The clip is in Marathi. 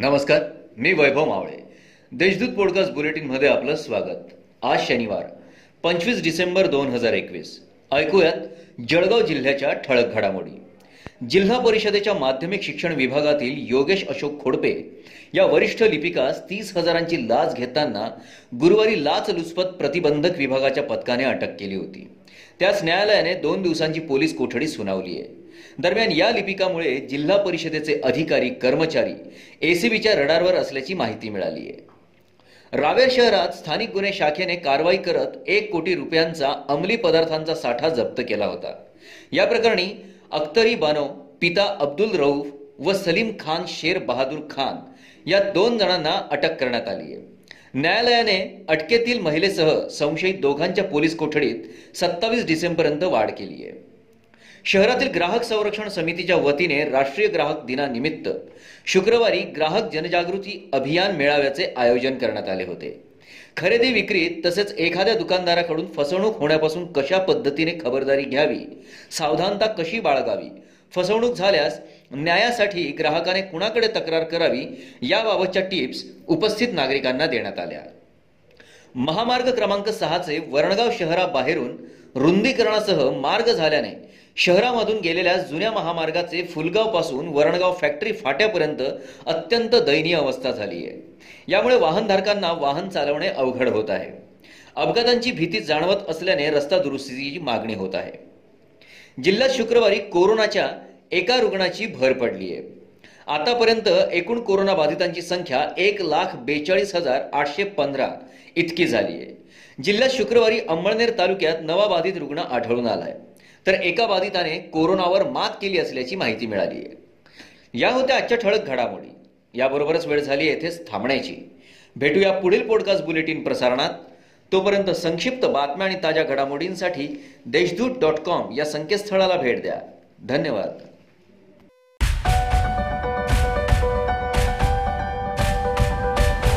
नमस्कार मी वैभव मावळे. देशदूत पॉडकास्ट बुलेटिनमध्ये आपलं स्वागत. आज शनिवार पंचवीस डिसेंबर दोन हजार एकवीस. ऐकूयात जळगाव जिल्ह्याच्या ठळक घडामोडी. जिल्हा परिषदेच्या माध्यमिक शिक्षण विभागातील योगेश अशोक खोडपे या वरिष्ठ लिपिकास तीस हजारांची लाच घेताना गुरुवारी लाचलुचपत प्रतिबंधक विभागाच्या पथकाने अटक केली होती. त्यास न्यायालयाने दोन दिवसांची पोलीस कोठडी सुनावली आहे. दरम्यान या लिपिकामुळे जिल्हा परिषदेचे अधिकारी कर्मचारी एसीबीच्या रडारवर असल्याची माहिती मिळाली आहे. रावेर शहरात स्थानिक गुन्हे शाखेने कारवाई करत एक कोटी रुपयांचा अंमली पदार्थांचा साठा जप्त केला होता. या प्रकरणी अख्तरी बानो पिता अब्दुल रऊफ व सलीम खान शेर बहादूर खान या दोन जणांना अटक करण्यात आली आहे. न्यायालयाने अटकेतील महिलेसह संशयित दोघांच्या पोलीस कोठडीत सत्तावीस डिसेंबरपर्यंत वाढ केली आहे. शहरातील ग्राहक संरक्षण समितीच्या वतीने राष्ट्रीय ग्राहक दिनानिमित्त शुक्रवारी ग्राहक जनजागृती अभियान मेळाव्याचे आयोजन करण्यात आले होते. खरेदी विक्रीत तसेच एखाद्या दुकानदाराकडून फसवणूक होण्यापासून कशा पद्धतीने खबरदारी घ्यावी? सावधानता कशी बाळगावी? फसवणूक झाल्यास न्यायासाठी ग्राहकाने कुणाकडे तक्रार करावी? याबाबतच्या टिप्स उपस्थित नागरिकांना देण्यात आल्या. महामार्ग क्रमांक सहाचे वरणगाव शहराबाहेरून रुंदीकरणासह मार्ग झाल्याने शहरामधून गेलेल्या जुन्या महामार्गाचे फुलगावपासून वरणगाव फॅक्टरी फाट्यापर्यंत अत्यंत दयनीय अवस्था झाली आहे यामुळे वाहनधारकांना वाहन चालवणे अवघड होत आहे. अपघातांची भीती जाणवत असल्याने रस्ता दुरुस्तीची मागणी होत आहे. जिल्ह्यात शुक्रवारी कोरोनाच्या एका रुग्णाची भर पडली आहे आतापर्यंत एकूण कोरोना बाधितांची संख्या एक लाख बेचाळीस हजार आठशे पंधरा इतकी झाली आहे जिल्ह्यात शुक्रवारी अंमळनेर तालुक्यात नवा बाधित रुग्ण आढळून आलाय. तर एका बाधिताने कोरोनावर मात केली असल्याची माहिती मिळाली आहे. या होत्या आजच्या ठळक घडामोडी. याबरोबरच वेळ झाली येथेच थांबण्याची. भेटूया पुढील पॉडकास्ट बुलेटिन प्रसारणात. तोपर्यंत संक्षिप्त बातम्या आणि ताज्या घडामोडींसाठी देशदूत डॉट कॉम या संकेतस्थळाला भेट द्या. धन्यवाद.